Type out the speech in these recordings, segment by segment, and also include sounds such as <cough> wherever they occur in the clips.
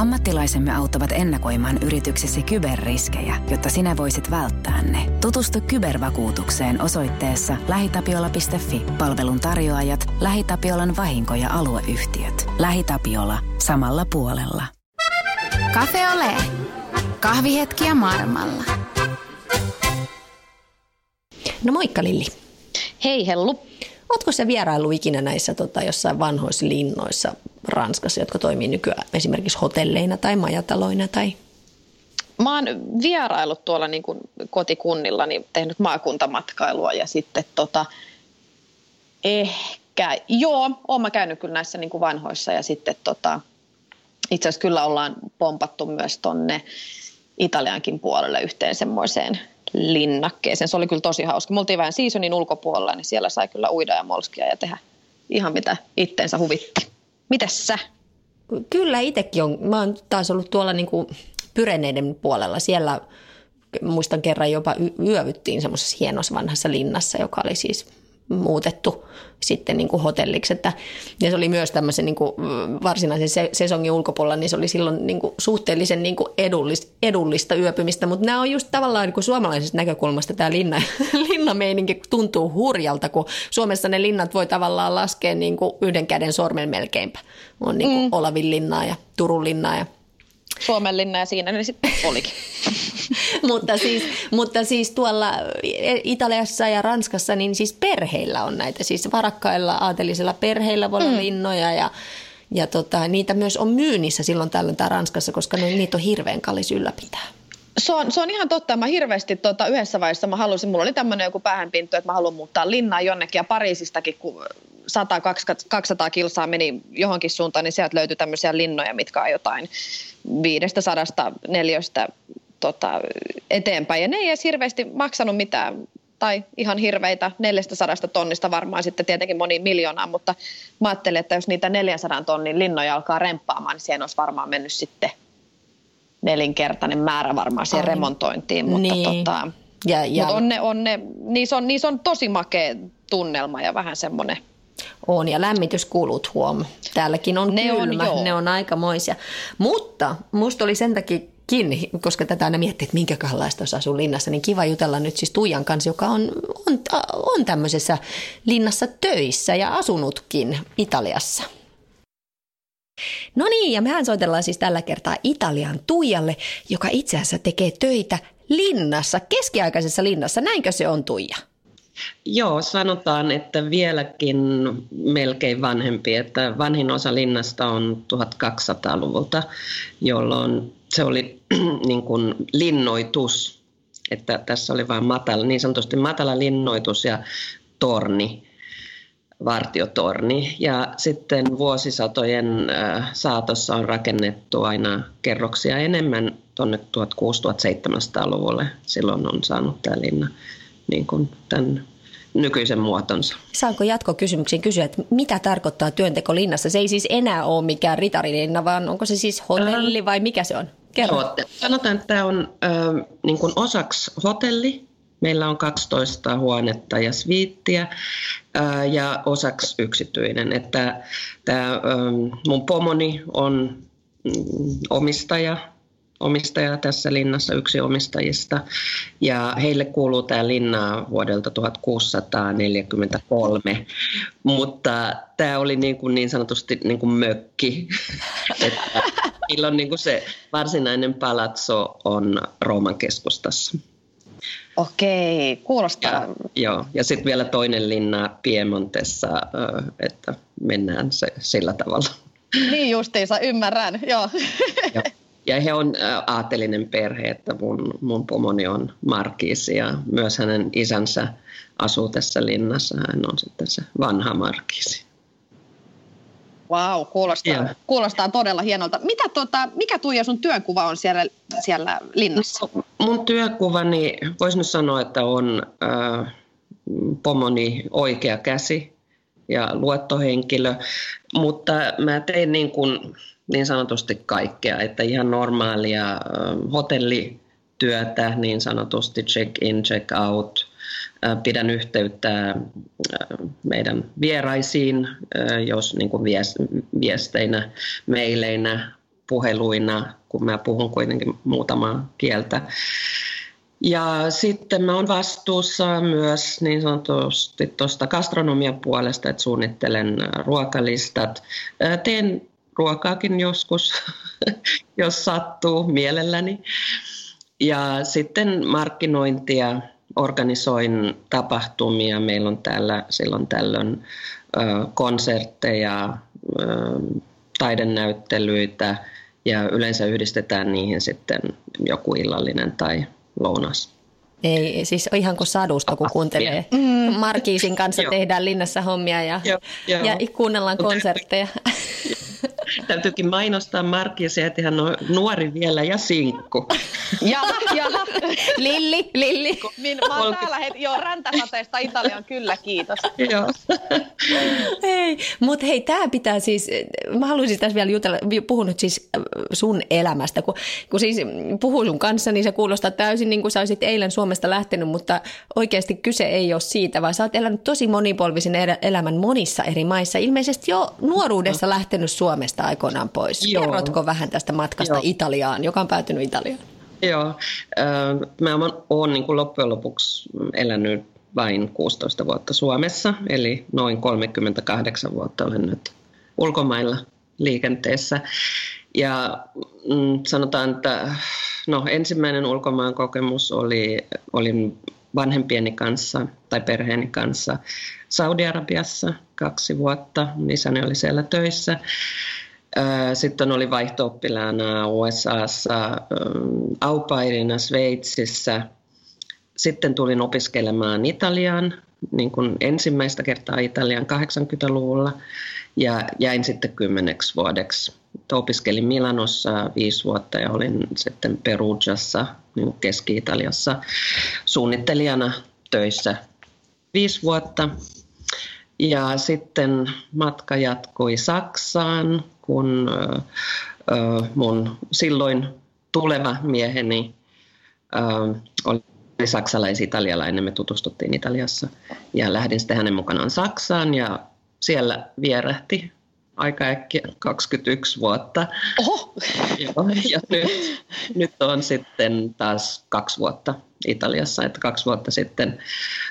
Ammattilaisemme auttavat ennakoimaan yrityksesi kyberriskejä, jotta sinä voisit välttää ne. Tutustu kybervakuutukseen osoitteessa lähitapiola.fi. Palvelun tarjoajat, LähiTapiolan vahinko- ja alueyhtiöt. LähiTapiola. Samalla puolella. Cafe Ole. Kahvihetkiä maailmalla. No moikka Lilli. Hei Hellu. Oletko se vierailu ikinä näissä tota, jossain vanhoissa linnoissa Ranskassa, jotka toimii nykyään esimerkiksi hotelleina tai majataloina? Tai... Mä oon vierailut tuolla niin kuin kotikunnilla, niin tehnyt maakuntamatkailua ja sitten tota, ehkä, joo, oon mä käynyt kyllä näissä niin kuin vanhoissa ja sitten tota, itse asiassa kyllä ollaan pompattu myös tonne Italiankin puolelle yhteen semmoiseen linnakkeeseen. Se oli kyllä tosi hauska. Me vähän seasonin ulkopuolella, niin siellä sai kyllä uida ja molskia ja tehdä ihan mitä itteensä huvitti. Mites sä? Kyllä itsekin on. Mä oon taas ollut tuolla niinku Pyreneiden puolella. Siellä muistan kerran jopa yövyttiin semmoisessa hienossa vanhassa linnassa, joka oli siis muutettu sitten niin kuin hotelliksi. Että, ja se oli myös tämmöisen niin kuin varsinaisen se, sesongin ulkopuolella, niin se oli silloin niin kuin suhteellisen niin kuin edullista, edullista yöpymistä. Mutta nämä on just tavallaan niin kuin suomalaisesta näkökulmasta tämä linna, <laughs> linnameininki tuntuu hurjalta, kun Suomessa ne linnat voi tavallaan laskea niin kuin yhden käden sormen melkeinpä. On niin kuin mm. Olavin linnaa ja Turun linnaa ja Suomen linna ja siinä ne sitten olikin. <laughs> mutta, siis, mutta siis tuolla Italiassa ja Ranskassa, niin siis perheillä on näitä. Siis varakkailla aatelisilla perheillä voi olla mm. linnoja ja, ja tota, niitä myös on myynnissä silloin tällöin täällä Ranskassa, koska ne, niitä on hirveän kallis ylläpitää. Se on, se on ihan totta. Mä hirveästi tota, yhdessä vaiheessa mä halusin, mulla oli tämmöinen joku päähänpinto, että mä haluan muuttaa linnaa jonnekin ja Pariisistakin, kun 100-200 kilsaa meni johonkin suuntaan, niin sieltä löytyi tämmöisiä linnoja, mitkä on jotain 500 neliöstä tota, eteenpäin. Ja ne ei edes hirveästi maksanut mitään tai ihan hirveitä 400 tonnista varmaan sitten tietenkin moni miljoonaa, mutta mä ajattelin, että jos niitä 400 tonnin linnoja alkaa remppaamaan, niin siihen olisi varmaan mennyt sitten nelinkertainen määrä varmaan siihen Ai. remontointiin, mutta niin. tota, ja, ja... Mut on ne, on ne, niissä, on, niissä on tosi makea tunnelma ja vähän semmoinen on ja lämmityskulut huom. Täälläkin on ne kylmä, on, ne on aikamoisia. Mutta musta oli sen takia kiinni, koska tätä aina miettii, että minkälaista olisi asua linnassa, niin kiva jutella nyt siis Tuijan kanssa, joka on, on, on tämmöisessä linnassa töissä ja asunutkin Italiassa. No niin, ja mehän soitellaan siis tällä kertaa Italian Tuijalle, joka itse asiassa tekee töitä linnassa, keskiaikaisessa linnassa. Näinkö se on Tuija? Joo, sanotaan, että vieläkin melkein vanhempi, että vanhin osa linnasta on 1200-luvulta, jolloin se oli <clears throat> niin kuin linnoitus, että tässä oli vain matala, niin sanotusti matala linnoitus ja torni, vartiotorni. Ja sitten vuosisatojen äh, saatossa on rakennettu aina kerroksia enemmän tuonne 1600-1700-luvulle. Silloin on saanut tämä linna niin kuin tämän nykyisen muotonsa. Saanko jatkokysymyksiin kysyä, että mitä tarkoittaa työnteko linnassa? Se ei siis enää ole mikään ritarilinna, vaan onko se siis hotelli vai mikä se on? Kerro. Sanotaan, että tämä on äh, niin kuin osaksi hotelli. Meillä on 12 huonetta ja sviittiä äh, ja osaksi yksityinen. Että tämä, äh, mun pomoni on mm, omistaja omistaja tässä linnassa, yksi omistajista. Ja heille kuuluu tämä linna vuodelta 1643, mutta tämä oli niin, kuin niin sanotusti niin kuin mökki. <laughs> että on niin kuin se varsinainen palatso on Rooman keskustassa. Okei, kuulostaa. Ja, joo, ja sitten vielä toinen linna Piemontessa, että mennään se, sillä tavalla. Niin justiinsa, ymmärrän, joo. joo. Ja he on aatelinen perhe, että mun, mun pomoni on markiisi ja myös hänen isänsä asuu tässä linnassa. Hän on sitten se vanha markiisi. Wow, kuulostaa, kuulostaa todella hienolta. Mitä tota, mikä Tuija sun työkuva on siellä, siellä linnassa? No, mun työkuvani, voisi nyt sanoa, että on äh, pomoni oikea käsi ja luottohenkilö, mutta mä tein niin kuin niin sanotusti kaikkea, että ihan normaalia hotellityötä, niin sanotusti check-in, check-out, pidän yhteyttä meidän vieraisiin, jos niin kuin viesteinä, meileinä puheluina, kun mä puhun kuitenkin muutamaa kieltä. Ja sitten mä oon vastuussa myös niin sanotusti tuosta gastronomian puolesta, että suunnittelen ruokalistat. Teen ruokaakin joskus, <laughs> jos sattuu mielelläni. Ja sitten markkinointia, organisoin tapahtumia. Meillä on täällä silloin tällöin konsertteja, taidenäyttelyitä ja yleensä yhdistetään niihin sitten joku illallinen tai lounas. Ei, siis ihan kuin sadusta, kun kuuntelee. Mm. Markiisin kanssa tehdään linnassa hommia ja, joo, joo. ja kuunnellaan konsertteja. <laughs> Täytyykin mainostaa Markisia, että hän on nuori vielä ja sinkku. <laughs> Jaha, jaha. Lilli, Lilli. Min, mä oon täällä heti, joo, räntäsateesta Italian, kyllä, kiitos. joo. <laughs> mutta hei, tämä pitää siis, mä haluaisin tässä vielä jutella, puhun nyt siis äh, sun elämästä, kun, kun siis puhun sun kanssa, niin se kuulostaa täysin niin kuin sä olisit eilen Suomesta lähtenyt, mutta oikeasti kyse ei ole siitä, vaan sä oot elänyt tosi monipuolisen elämän monissa eri maissa, ilmeisesti jo nuoruudessa lähtenyt Suomesta aikoinaan pois. Joo. Kerrotko vähän tästä matkasta Joo. Italiaan, joka on päätynyt Italiaan? Joo, mä oon niin kuin loppujen lopuksi elänyt vain 16 vuotta Suomessa, eli noin 38 vuotta olen nyt ulkomailla liikenteessä. Ja mm, sanotaan, että no, ensimmäinen ulkomaan kokemus oli, olin vanhempieni kanssa tai perheeni kanssa Saudi-Arabiassa kaksi vuotta. Isäni oli siellä töissä. Sitten oli vaihto-oppilaana USAssa, aupairina Sveitsissä. Sitten tulin opiskelemaan Italiaan, niin kuin ensimmäistä kertaa Italian 80-luvulla ja jäin sitten kymmeneksi vuodeksi. Opiskelin Milanossa viisi vuotta ja olin sitten Perugiassa, niin Keski-Italiassa suunnittelijana töissä viisi vuotta. Ja sitten matka jatkui Saksaan, kun mun silloin tuleva mieheni oli saksalais-italialainen. Me tutustuttiin Italiassa ja lähdin sitten hänen mukanaan Saksaan ja siellä vierähti aika äkkiä 21 vuotta. Oho. <laughs> Joo, ja nyt, nyt on sitten taas kaksi vuotta Italiassa, että kaksi vuotta sitten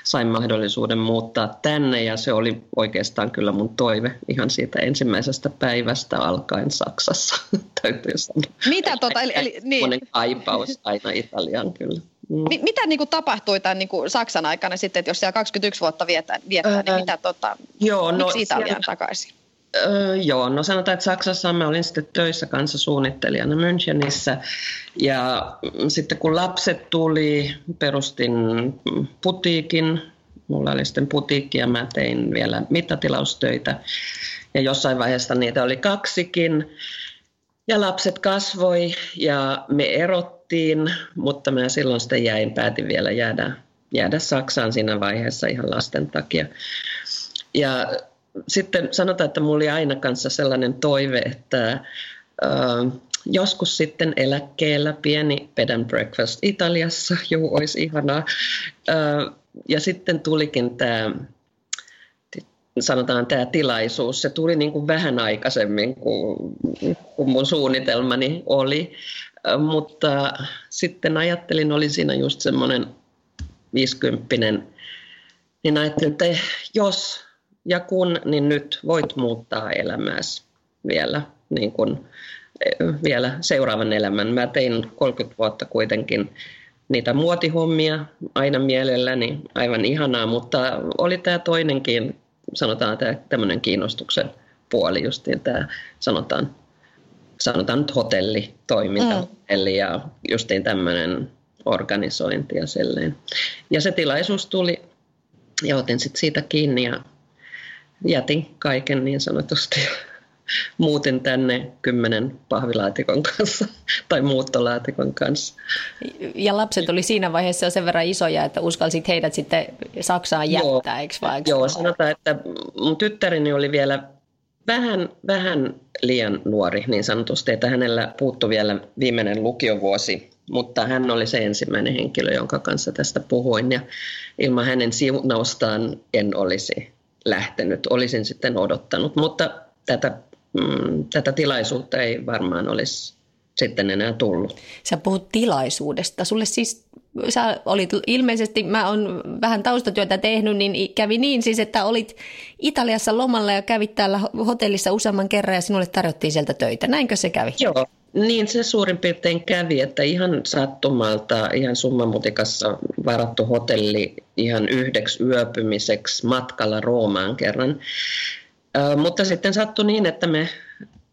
sain mahdollisuuden muuttaa tänne ja se oli oikeastaan kyllä mun toive ihan siitä ensimmäisestä päivästä alkaen Saksassa, <laughs> täytyy sanoa. Mitä tota, eli, eli niin. kaipaus aina Italiaan kyllä. Mm. Mitä niin kuin tapahtui tämän niin kuin Saksan aikana sitten, että jos siellä 21 vuotta viettää, viettää öö, niin mitä tota, joo, no, miksi Italian siellä, takaisin? Öö, joo, no sanotaan, että Saksassa mä olin sitten töissä kanssa suunnittelijana Münchenissä. Ja sitten kun lapset tuli, perustin putiikin. Mulla oli sitten putiikki ja mä tein vielä mittatilaustöitä. Ja jossain vaiheessa niitä oli kaksikin. Ja lapset kasvoi ja me erottiin, mutta mä silloin sitten jäin, päätin vielä jäädä, jäädä Saksaan siinä vaiheessa ihan lasten takia. Ja sitten sanotaan, että mulla oli aina kanssa sellainen toive, että äh, joskus sitten eläkkeellä pieni bed and breakfast Italiassa, juu, olisi ihanaa. Äh, ja sitten tulikin tämä sanotaan tämä tilaisuus, se tuli niin kuin vähän aikaisemmin kuin, kuin mun suunnitelmani oli, mutta sitten ajattelin, oli siinä just semmoinen viisikymppinen, niin ajattelin, että jos ja kun, niin nyt voit muuttaa elämääsi vielä, niin kuin, vielä seuraavan elämän. Mä tein 30 vuotta kuitenkin niitä muotihommia aina mielelläni, aivan ihanaa, mutta oli tämä toinenkin, sanotaan tämä tämmöinen kiinnostuksen puoli, justiin tämä sanotaan, sanotaan nyt hotellitoiminta, mm. eli ja justiin tämmöinen organisointi ja selleen. Ja se tilaisuus tuli ja otin sitten siitä kiinni ja jätin kaiken niin sanotusti. Muutin tänne kymmenen pahvilaatikon kanssa <laughs> tai muuttolaatikon kanssa. Ja lapset oli siinä vaiheessa sen verran isoja, että uskalsit heidät sitten Saksaan jättää, Joo. eikö vai? Joo, sanotaan, että mun tyttäreni oli vielä vähän, vähän liian nuori niin sanotusti, että hänellä puuttu vielä viimeinen lukiovuosi, mutta hän oli se ensimmäinen henkilö, jonka kanssa tästä puhuin ja ilman hänen siunaustaan en olisi lähtenyt, olisin sitten odottanut. Mutta tätä mm, tätä tilaisuutta ei varmaan olisi sitten enää tullut. Sä puhut tilaisuudesta. Sulle siis, sä olit ilmeisesti, mä oon vähän taustatyötä tehnyt, niin kävi niin siis, että olit Italiassa lomalla ja kävit täällä hotellissa useamman kerran ja sinulle tarjottiin sieltä töitä. Näinkö se kävi? Joo, niin se suurin piirtein kävi, että ihan sattumalta, ihan summamutikassa varattu hotelli ihan yhdeksi yöpymiseksi matkalla Roomaan kerran. Ö, mutta sitten sattui niin, että me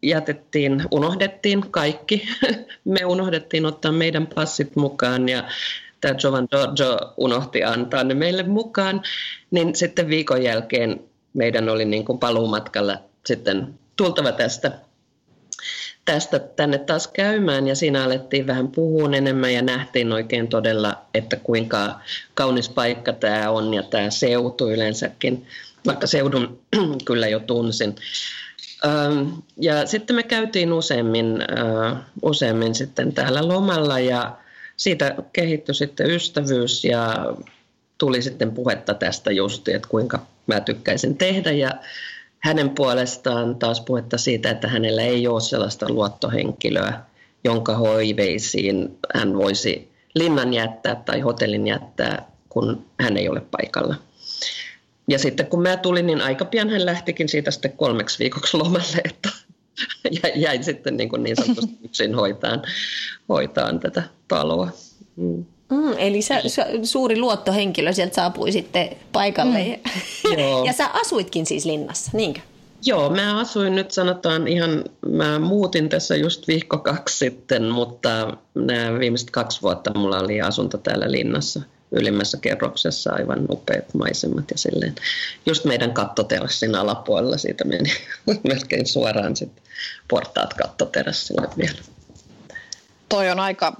jätettiin, unohdettiin kaikki. <laughs> Me unohdettiin ottaa meidän passit mukaan ja tämä Jovan Giorgio unohti antaa ne meille mukaan. Niin sitten viikon jälkeen meidän oli niin kuin paluumatkalla sitten tultava tästä tästä tänne taas käymään ja siinä alettiin vähän puhua enemmän ja nähtiin oikein todella, että kuinka kaunis paikka tämä on ja tämä seutu yleensäkin, vaikka seudun <clears throat> kyllä jo tunsin. Ja sitten me käytiin useammin, useammin sitten täällä lomalla ja siitä kehittyi sitten ystävyys ja tuli sitten puhetta tästä just, että kuinka mä tykkäisin tehdä ja hänen puolestaan taas puhetta siitä, että hänellä ei ole sellaista luottohenkilöä, jonka hoiveisiin hän voisi linnan jättää tai hotellin jättää, kun hän ei ole paikalla. Ja sitten kun mä tulin, niin aika pian hän lähtikin siitä sitten kolmeksi viikoksi lomalle, että <laughs> jäin sitten niin, kuin niin sanotusti <laughs> yksin hoitaan, hoitaan tätä taloa. Mm. Mm, eli sä, sä, suuri luottohenkilö sieltä saapui sitten paikalle. Mm. <laughs> ja sä asuitkin siis linnassa, niinkö? Joo, mä asuin nyt sanotaan ihan, mä muutin tässä just viikko kaksi sitten, mutta nämä viimeiset kaksi vuotta mulla oli asunto täällä linnassa ylimmässä kerroksessa aivan upeat maisemat ja silleen. Just meidän kattoterassin alapuolella siitä meni <laughs> melkein suoraan sitten portaat kattoterassille vielä. Toi on aika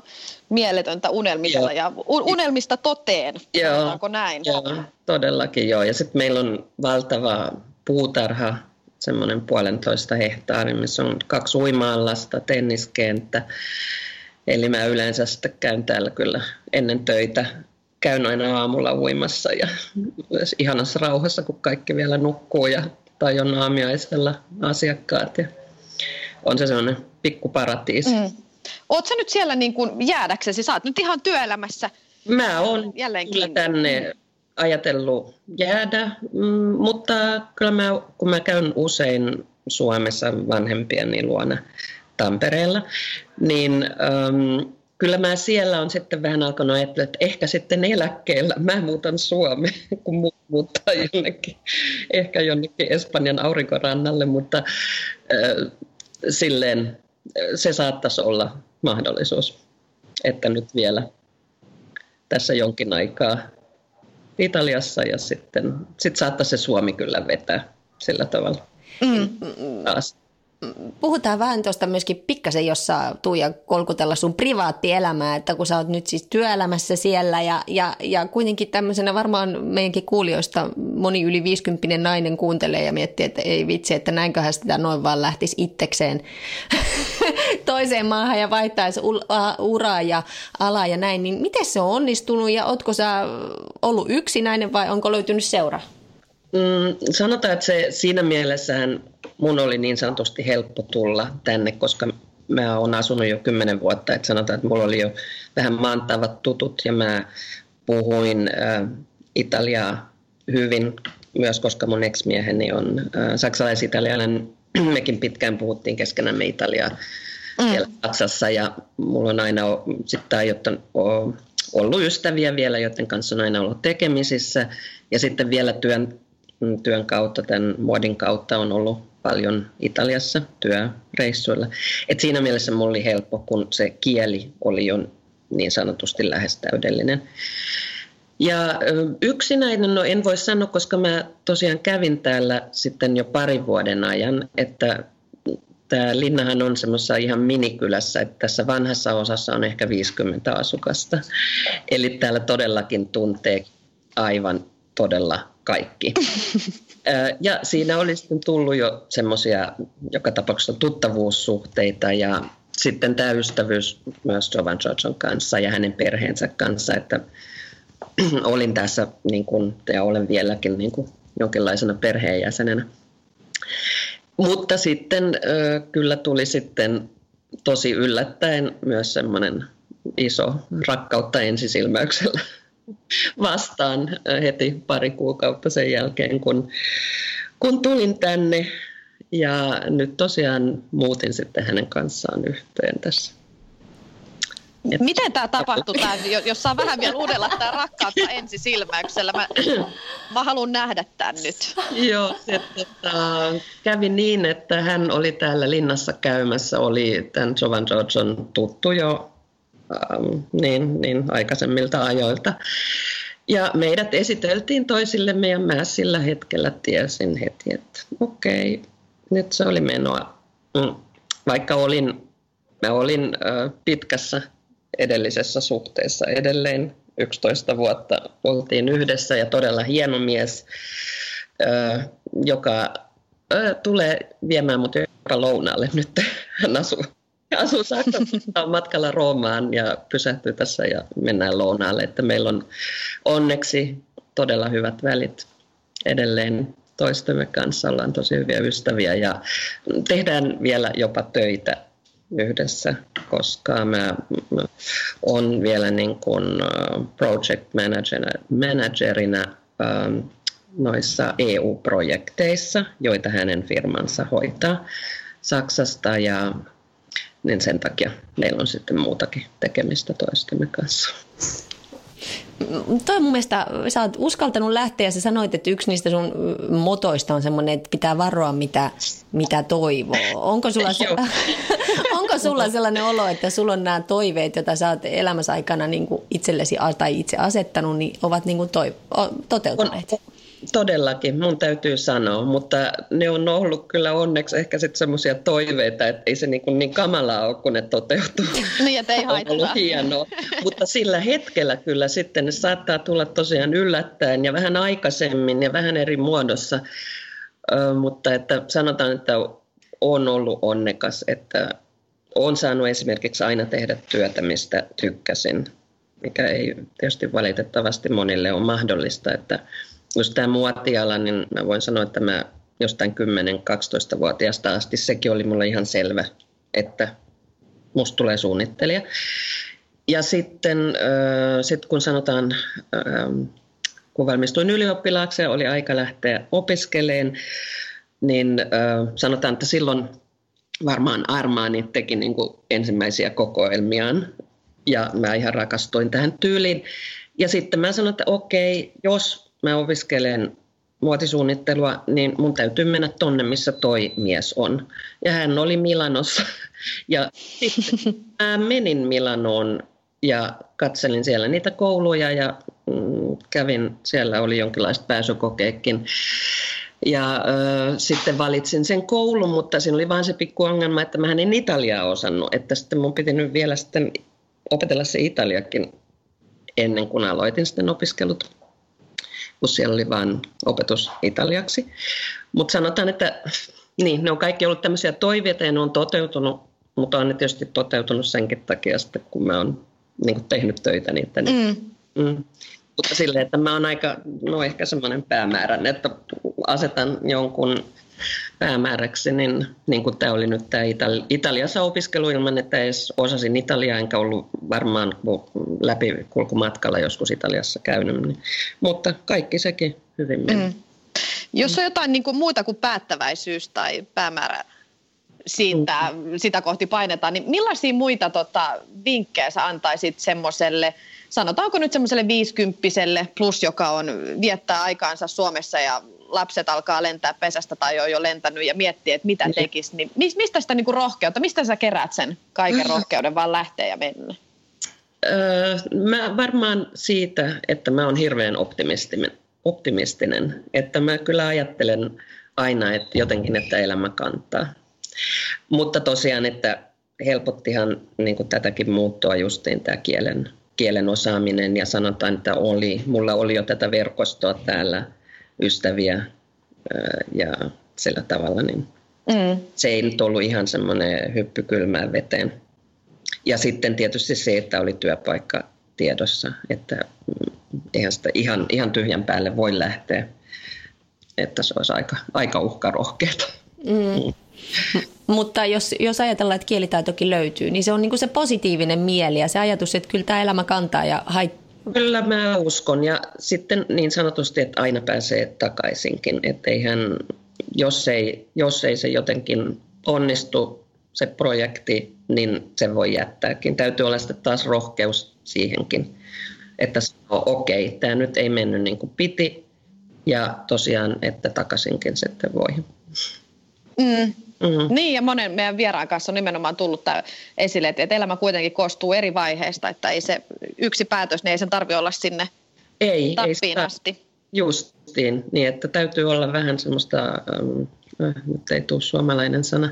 mieletöntä unelmista joo. ja unelmista toteen, joo, näin? Joo, todellakin joo. Ja sitten meillä on valtava puutarha, semmoinen puolentoista hehtaaria, missä on kaksi uima-allasta, tenniskenttä. Eli mä yleensä sitten käyn täällä kyllä ennen töitä. Käyn aina aamulla uimassa ja ihanassa rauhassa, kun kaikki vielä nukkuu ja tai on aamiaisella asiakkaat. Ja on se semmoinen pikkuparatiisi. Mm. Oletko nyt siellä niin kuin jäädäksesi? Sä oot nyt ihan työelämässä. Mä oon jälleen kyllä tänne ajatellut jäädä, mm, mutta kyllä mä, kun mä käyn usein Suomessa vanhempieni luona Tampereella, niin ähm, kyllä mä siellä on sitten vähän alkanut ajatella, että ehkä sitten eläkkeellä mä muutan Suomeen, <laughs> kun muut muuttaa jonnekin, ehkä jonnekin Espanjan aurinkorannalle, mutta äh, silleen se saattaisi olla mahdollisuus, että nyt vielä tässä jonkin aikaa Italiassa ja sitten sit saattaisi se Suomi kyllä vetää sillä tavalla mm. taas. Puhutaan vähän tuosta myöskin pikkasen, jos saa Tuija kolkutella sun privaattielämää, että kun sä oot nyt siis työelämässä siellä ja, ja, ja kuitenkin tämmöisenä varmaan meidänkin kuulijoista moni yli 50 nainen kuuntelee ja miettii, että ei vitsi, että näinköhän sitä noin vaan lähtisi itsekseen <laughs> toiseen maahan ja vaihtaisi uraa ja alaa ja näin, niin miten se on onnistunut ja ootko sä ollut yksinäinen vai onko löytynyt seura? Mm, sanotaan, että se siinä mielessähän mun oli niin sanotusti helppo tulla tänne, koska mä oon asunut jo kymmenen vuotta, että sanotaan, että mulla oli jo vähän maantavat tutut ja mä puhuin äh, Italiaa hyvin myös, koska mun ex-mieheni on äh, saksalais-italialainen. <clears throat> Mekin pitkään puhuttiin keskenämme Italiaa mm. siellä Saksassa ja mulla on aina sitten ollut ystäviä vielä, joiden kanssa on aina ollut tekemisissä. Ja sitten vielä työn, työn kautta, tämän muodin kautta on ollut paljon Italiassa työreissuilla. Et siinä mielessä mulla oli helppo, kun se kieli oli jo niin sanotusti lähes täydellinen. Ja yksinäinen, no en voi sanoa, koska mä tosiaan kävin täällä sitten jo parin vuoden ajan, että tämä linnahan on semmoisessa ihan minikylässä, että tässä vanhassa osassa on ehkä 50 asukasta. Eli täällä todellakin tuntee aivan todella kaikki. <laughs> Ja siinä oli sitten tullut jo semmoisia joka tapauksessa tuttavuussuhteita ja sitten tämä ystävyys myös Jovan Georgion kanssa ja hänen perheensä kanssa, että <clears throat> olin tässä niin kuin, ja olen vieläkin niin kuin jonkinlaisena perheenjäsenenä. Mutta sitten kyllä tuli sitten tosi yllättäen myös semmoinen iso rakkautta ensisilmäyksellä <laughs> vastaan heti pari kuukautta sen jälkeen, kun, kun tulin tänne. Ja nyt tosiaan muutin sitten hänen kanssaan yhteen tässä. Et Miten tämä tapahtui, tää, jos saa vähän vielä uudella tämä rakkautta ensisilmäyksellä? Mä, mä haluan nähdä tämän nyt. Joo, se tota, kävi niin, että hän oli täällä linnassa käymässä, oli tämän Jovan Georgian tuttu jo niin, niin aikaisemmilta ajoilta. Ja meidät esiteltiin toisillemme ja mä sillä hetkellä tiesin heti, että okei, nyt se oli menoa. Mm. Vaikka olin, mä olin pitkässä edellisessä suhteessa edelleen 11 vuotta oltiin yhdessä ja todella hieno mies, joka tulee viemään mut jopa lounaalle nyt. <laughs> Hän asuu, asuu Saksassa <laughs> matkalla Roomaan ja pysähtyy tässä ja mennään lounaalle. Että meillä on onneksi todella hyvät välit edelleen toistemme kanssa. Ollaan tosi hyviä ystäviä ja tehdään vielä jopa töitä yhdessä, koska mä, mä on vielä niin kuin project managerina, managerina ähm, noissa EU-projekteissa, joita hänen firmansa hoitaa Saksasta ja niin sen takia meillä on sitten muutakin tekemistä toistemme kanssa. Toi mun mielestä, sä oot uskaltanut lähteä ja sä sanoit, että yksi niistä sun motoista on semmoinen, että pitää varoa mitä, mitä toivoo. Onko sulla, se, <laughs> onko sulla sellainen olo, että sulla on nämä toiveet, joita sä oot elämässä aikana niin kuin itsellesi tai itse asettanut, niin ovat niin kuin toi, toteutuneet? On, Todellakin, mun täytyy sanoa, mutta ne on ollut kyllä onneksi ehkä sitten semmoisia toiveita, että ei se niin, kuin niin kamalaa ole, kun ne toteutuu. <laughs> niin, että ei haittaa. On ollut hienoa. mutta sillä hetkellä kyllä sitten ne saattaa tulla tosiaan yllättäen ja vähän aikaisemmin ja vähän eri muodossa. Ö, mutta että sanotaan, että on ollut onnekas, että olen saanut esimerkiksi aina tehdä työtä, mistä tykkäsin, mikä ei tietysti valitettavasti monille ole mahdollista, että just tämä muotiala, niin mä voin sanoa, että mä jostain 10-12-vuotiaasta asti sekin oli mulle ihan selvä, että musta tulee suunnittelija. Ja sitten äh, sit kun sanotaan, äh, kun valmistuin ylioppilaaksi ja oli aika lähteä opiskeleen, niin äh, sanotaan, että silloin varmaan Armaani teki niin kuin ensimmäisiä kokoelmiaan ja mä ihan rakastuin tähän tyyliin. Ja sitten mä sanoin, että okei, jos mä opiskelen muotisuunnittelua, niin mun täytyy mennä tonne, missä toi mies on. Ja hän oli Milanossa. <laughs> Ja mä menin Milanoon ja katselin siellä niitä kouluja ja mm, kävin, siellä oli jonkinlaista pääsykokeekin. Ja äh, sitten valitsin sen koulun, mutta siinä oli vain se pikku ongelma, että mä en Italiaa osannut. Että sitten mun piti nyt vielä sitten opetella se Italiakin ennen kuin aloitin sitten opiskelut kun siellä oli vain opetus italiaksi. Mutta sanotaan, että niin, ne on kaikki ollut tämmöisiä toiveita ja ne on toteutunut, mutta on ne tietysti toteutunut senkin takia, sitten, kun mä oon niin tehnyt töitä niitä. Niin, mm. Mm. Mutta silleen, että mä oon aika, no ehkä semmoinen päämäärän, että asetan jonkun päämääräksi, niin, niin kuin tämä oli nyt tämä Itali- Italiassa opiskelu ilman, että edes osasin Italiaa, enkä ollut varmaan läpi kulkumatkalla joskus Italiassa käynyt. Niin, mutta kaikki sekin hyvin meni. Mm. Jos on jotain niin kuin muuta kuin päättäväisyys tai päämäärä siitä, mm. sitä kohti painetaan, niin millaisia muita tota, vinkkejä sä antaisit semmoiselle, sanotaanko nyt semmoiselle viisikymppiselle plus, joka on viettää aikaansa Suomessa ja lapset alkaa lentää pesästä tai on jo lentänyt ja miettii, että mitä tekisi, niin mistä sitä niinku rohkeutta, mistä sä kerät sen kaiken rohkeuden vaan lähteä ja mennä? Öö, mä varmaan siitä, että mä oon hirveän optimistinen, optimistinen, että mä kyllä ajattelen aina, että jotenkin, että elämä kantaa. Mutta tosiaan, että helpottihan niin kuin tätäkin muuttoa justiin tämä kielen, kielen osaaminen ja sanotaan, että oli, mulla oli jo tätä verkostoa täällä ystäviä ja sillä tavalla, niin mm. se ei nyt ollut ihan semmoinen hyppy kylmään veteen. Ja sitten tietysti se, että oli työpaikka tiedossa, että mm, eihän sitä ihan, ihan tyhjän päälle voi lähteä, että se olisi aika, aika uhkarohkeata. Mm. Mm. <laughs> Mutta jos, jos ajatellaan, että kielitaitokin löytyy, niin se on niin kuin se positiivinen mieli ja se ajatus, että kyllä tämä elämä kantaa ja Kyllä mä uskon ja sitten niin sanotusti, että aina pääsee takaisinkin, että eihän, jos ei, jos ei se jotenkin onnistu se projekti, niin se voi jättääkin. Täytyy olla sitten taas rohkeus siihenkin, että okei, okay, tämä nyt ei mennyt niin kuin piti ja tosiaan, että takaisinkin sitten voi. Mm. Mm-hmm. Niin, ja monen meidän vieraan kanssa on nimenomaan tullut tämä esille, että elämä kuitenkin koostuu eri vaiheista, että ei se yksi päätös, niin ei sen tarvitse olla sinne ei, tappiin ei asti. Justiin, niin että täytyy olla vähän semmoista, äh, nyt ei tule suomalainen sana,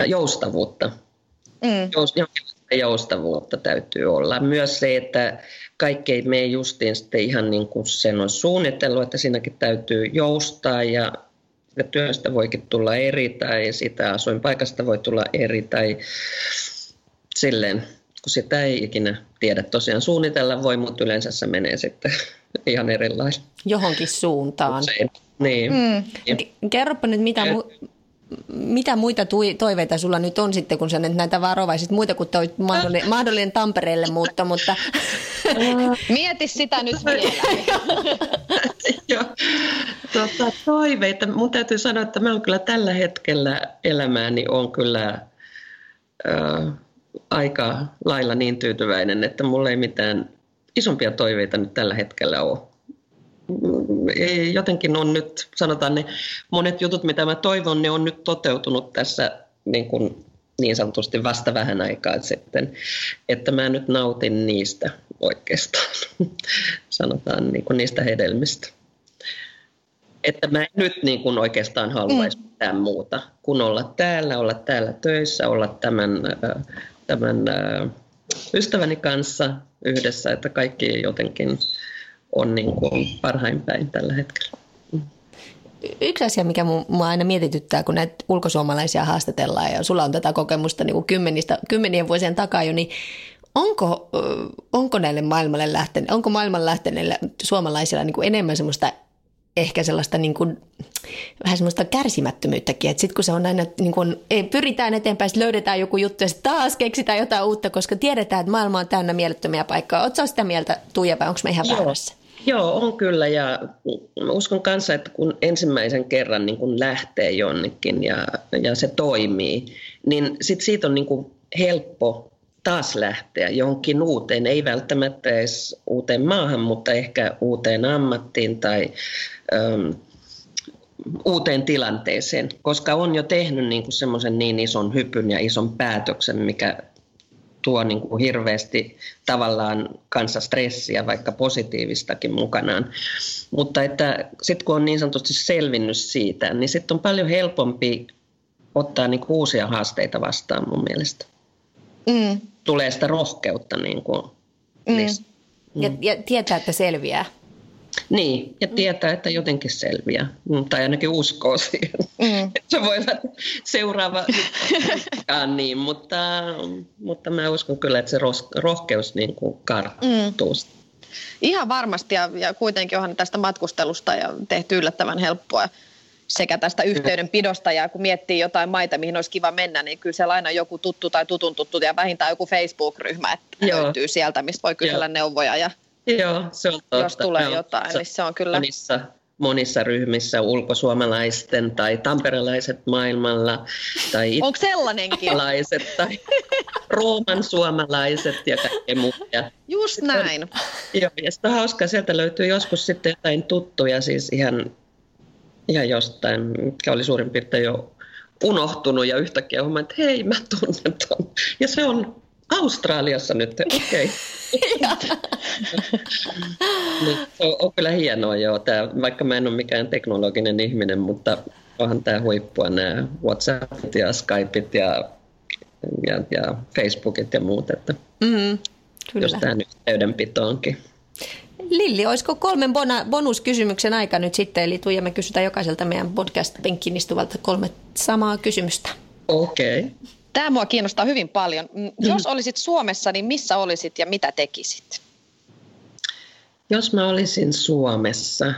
äh, joustavuutta. Mm. Jous, joustavuutta täytyy olla. Myös se, että kaikki ei mene justiin sitten ihan niin kuin sen on suunnitellut, että siinäkin täytyy joustaa ja työstä voikin tulla eri tai sitä asuinpaikasta voi tulla eri tai silleen, kun sitä ei ikinä tiedä. Tosiaan suunnitella voi, mutta yleensä se menee sitten <laughs> ihan erilainen. Johonkin suuntaan. Usein. Niin. Mm. Kerropa nyt, mitä, mu- mitä muita toiveita sulla nyt on sitten, kun sä nyt näitä varovaisit, muita kuin toi mahdollinen, mahdollinen Tampereelle muutto, mutta... <laughs> Mieti sitä nyt vielä. <laughs> Joo. Tota, toiveita. Mun täytyy sanoa, että mä oon kyllä tällä hetkellä elämääni on kyllä äh, aika lailla niin tyytyväinen, että mulla ei mitään isompia toiveita nyt tällä hetkellä ole. Ei, jotenkin on nyt, sanotaan ne monet jutut, mitä mä toivon, ne on nyt toteutunut tässä niin, kuin, niin sanotusti vasta vähän aikaa sitten, että mä nyt nautin niistä oikeastaan, <laughs> sanotaan niin kuin niistä hedelmistä että mä en nyt niin kuin oikeastaan haluaisi mm. mitään muuta kuin olla täällä, olla täällä töissä, olla tämän, tämän ystäväni kanssa yhdessä, että kaikki jotenkin on niin kuin parhain päin tällä hetkellä. Yksi asia, mikä mua aina mietityttää, kun näitä ulkosuomalaisia haastatellaan ja sulla on tätä kokemusta niin kuin kymmenistä, kymmenien vuosien takaa jo, niin onko, onko näille maailmalle lähteneille, onko maailman lähteneille suomalaisilla niin kuin enemmän semmoista ehkä sellaista niin kuin, vähän semmoista kärsimättömyyttäkin, että sitten kun se on aina, niin kuin, ei, pyritään eteenpäin, löydetään joku juttu ja sitten taas keksitään jotain uutta, koska tiedetään, että maailma on täynnä mielettömiä paikkoja. Oletko sitä mieltä, Tuija, vai onko me ihan Joo. väärässä? Joo, on kyllä ja uskon kanssa, että kun ensimmäisen kerran niin kun lähtee jonnekin ja, ja se toimii, niin sit siitä on niin kuin helppo taas lähteä johonkin uuteen, ei välttämättä edes uuteen maahan, mutta ehkä uuteen ammattiin tai äm, uuteen tilanteeseen, koska on jo tehnyt niin semmoisen niin ison hypyn ja ison päätöksen, mikä tuo niin kuin hirveästi tavallaan kanssa stressiä, vaikka positiivistakin mukanaan. Mutta että sitten kun on niin sanotusti selvinnyt siitä, niin sitten on paljon helpompi ottaa niin kuin uusia haasteita vastaan mun mielestä. Mm. Tulee sitä rohkeutta niin kuin mm. Mm. Ja, ja tietää, että selviää. Niin, ja tietää, että jotenkin selviää. Mm, tai ainakin uskoo siihen. Mm. <laughs> Se voi olla seuraava niin, mutta, mutta mä uskon kyllä, että se rohkeus niin kuin karttuu. Mm. Ihan varmasti, ja, ja kuitenkin onhan tästä matkustelusta ja tehty yllättävän helppoa sekä tästä yhteydenpidosta ja kun miettii jotain maita, mihin olisi kiva mennä, niin kyllä siellä aina joku tuttu tai tutun tuttu ja vähintään joku Facebook-ryhmä, että Joo. löytyy sieltä, mistä voi kysellä Joo. neuvoja ja Joo, se on totta. jos tulee Joo, jotain, niin se on kyllä... Monissa, monissa ryhmissä ulkosuomalaisten tai tamperelaiset maailmalla tai Onko sellainenkin? tai <laughs> Rooman suomalaiset ja kaikkea muuta. Just näin. Joo, ja sitä on hauskaa, sieltä löytyy joskus sitten jotain tuttuja, siis ihan ihan jostain, mikä oli suurin piirtein jo unohtunut ja yhtäkkiä huomaan, että hei mä tunnen ton. Ja se on Australiassa nyt, okei. <laughs> Okay. se on, on kyllä hienoa joo, tää, vaikka mä en ole mikään teknologinen ihminen, mutta onhan tämä huippua nämä WhatsAppit ja Skypeit ja, ja, ja Facebookit ja muut, että mm, kyllä. jos tähän yhteydenpitoonkin. Lilli, olisiko kolmen bona, bonuskysymyksen aika nyt sitten? Eli Tuija, me kysytään jokaiselta meidän podcast-penkkiin istuvalta kolme samaa kysymystä. Okei. Okay. Tämä mua kiinnostaa hyvin paljon. Jos olisit Suomessa, niin missä olisit ja mitä tekisit? Jos mä olisin Suomessa,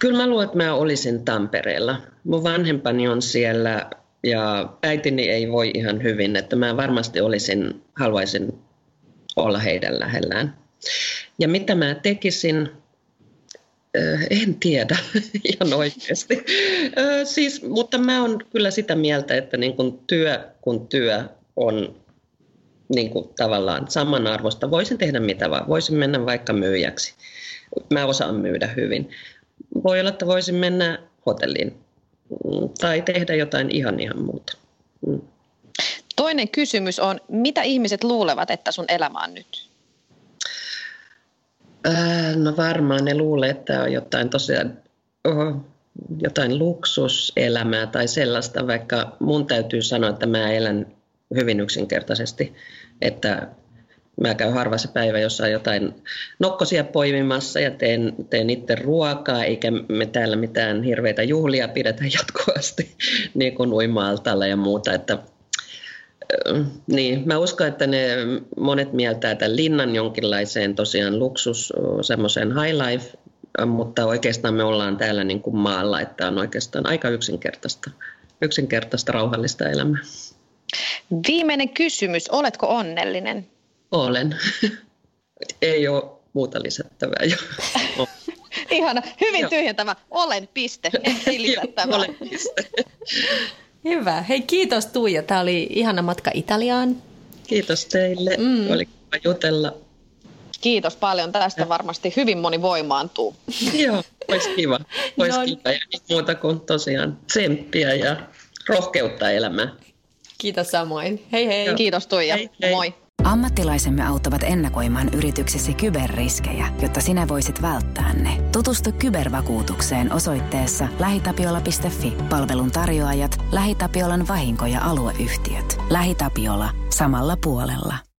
Kyllä mä luulen, että mä olisin Tampereella. Mun vanhempani on siellä ja äitini ei voi ihan hyvin, että mä varmasti olisin, haluaisin olla heidän lähellään. Ja mitä mä tekisin, en tiedä <laughs> ihan oikeasti. Siis, mutta mä oon kyllä sitä mieltä, että niin kun työ kun työ on niin kuin tavallaan samanarvosta. Voisin tehdä mitä vaan. Voisin mennä vaikka myyjäksi. Mä osaan myydä hyvin. Voi olla, että voisin mennä hotelliin mm, tai tehdä jotain ihan ihan muuta. Toinen kysymys on, mitä ihmiset luulevat, että sun elämä on nyt? Äh, no varmaan ne luulee, että on jotain tosiaan oho, jotain luksuselämää tai sellaista, vaikka mun täytyy sanoa, että mä elän hyvin yksinkertaisesti, että mä käyn harva se päivä jossain jotain nokkosia poimimassa ja teen, teen itse ruokaa, eikä me täällä mitään hirveitä juhlia pidetä <laughs> jatkuvasti, niin kuin uima ja muuta, että niin, mä uskon, että ne monet mieltää tämän linnan jonkinlaiseen tosiaan luksus, semmoiseen high life, mutta oikeastaan me ollaan täällä niin kuin maalla, että on oikeastaan aika yksinkertaista, yksinkertaista rauhallista elämää. Viimeinen kysymys, oletko onnellinen? Olen. <laughs> Ei ole muuta lisättävää jo. <laughs> Ihana, hyvin tyhjentävä. Olen, piste. Ei lisättävää. <laughs> Olen, piste. Hyvä. Hei, kiitos Tuija. Tämä oli ihana matka Italiaan. Kiitos teille. Mm. Oli kiva jutella. Kiitos paljon. Tästä varmasti hyvin moni voimaantuu. <laughs> Joo, olisi kiva. Olisi no. kiva. Ja muuta kuin tosiaan tsemppiä ja rohkeutta elämään. Kiitos samoin. Hei hei. Joo. Kiitos Tuija. Hei, hei. Moi. Ammattilaisemme auttavat ennakoimaan yrityksesi kyberriskejä, jotta sinä voisit välttää ne. Tutustu kybervakuutukseen osoitteessa lähitapiola.fi. Palvelun tarjoajat, LähiTapiolan vahinko- ja alueyhtiöt. LähiTapiola. Samalla puolella.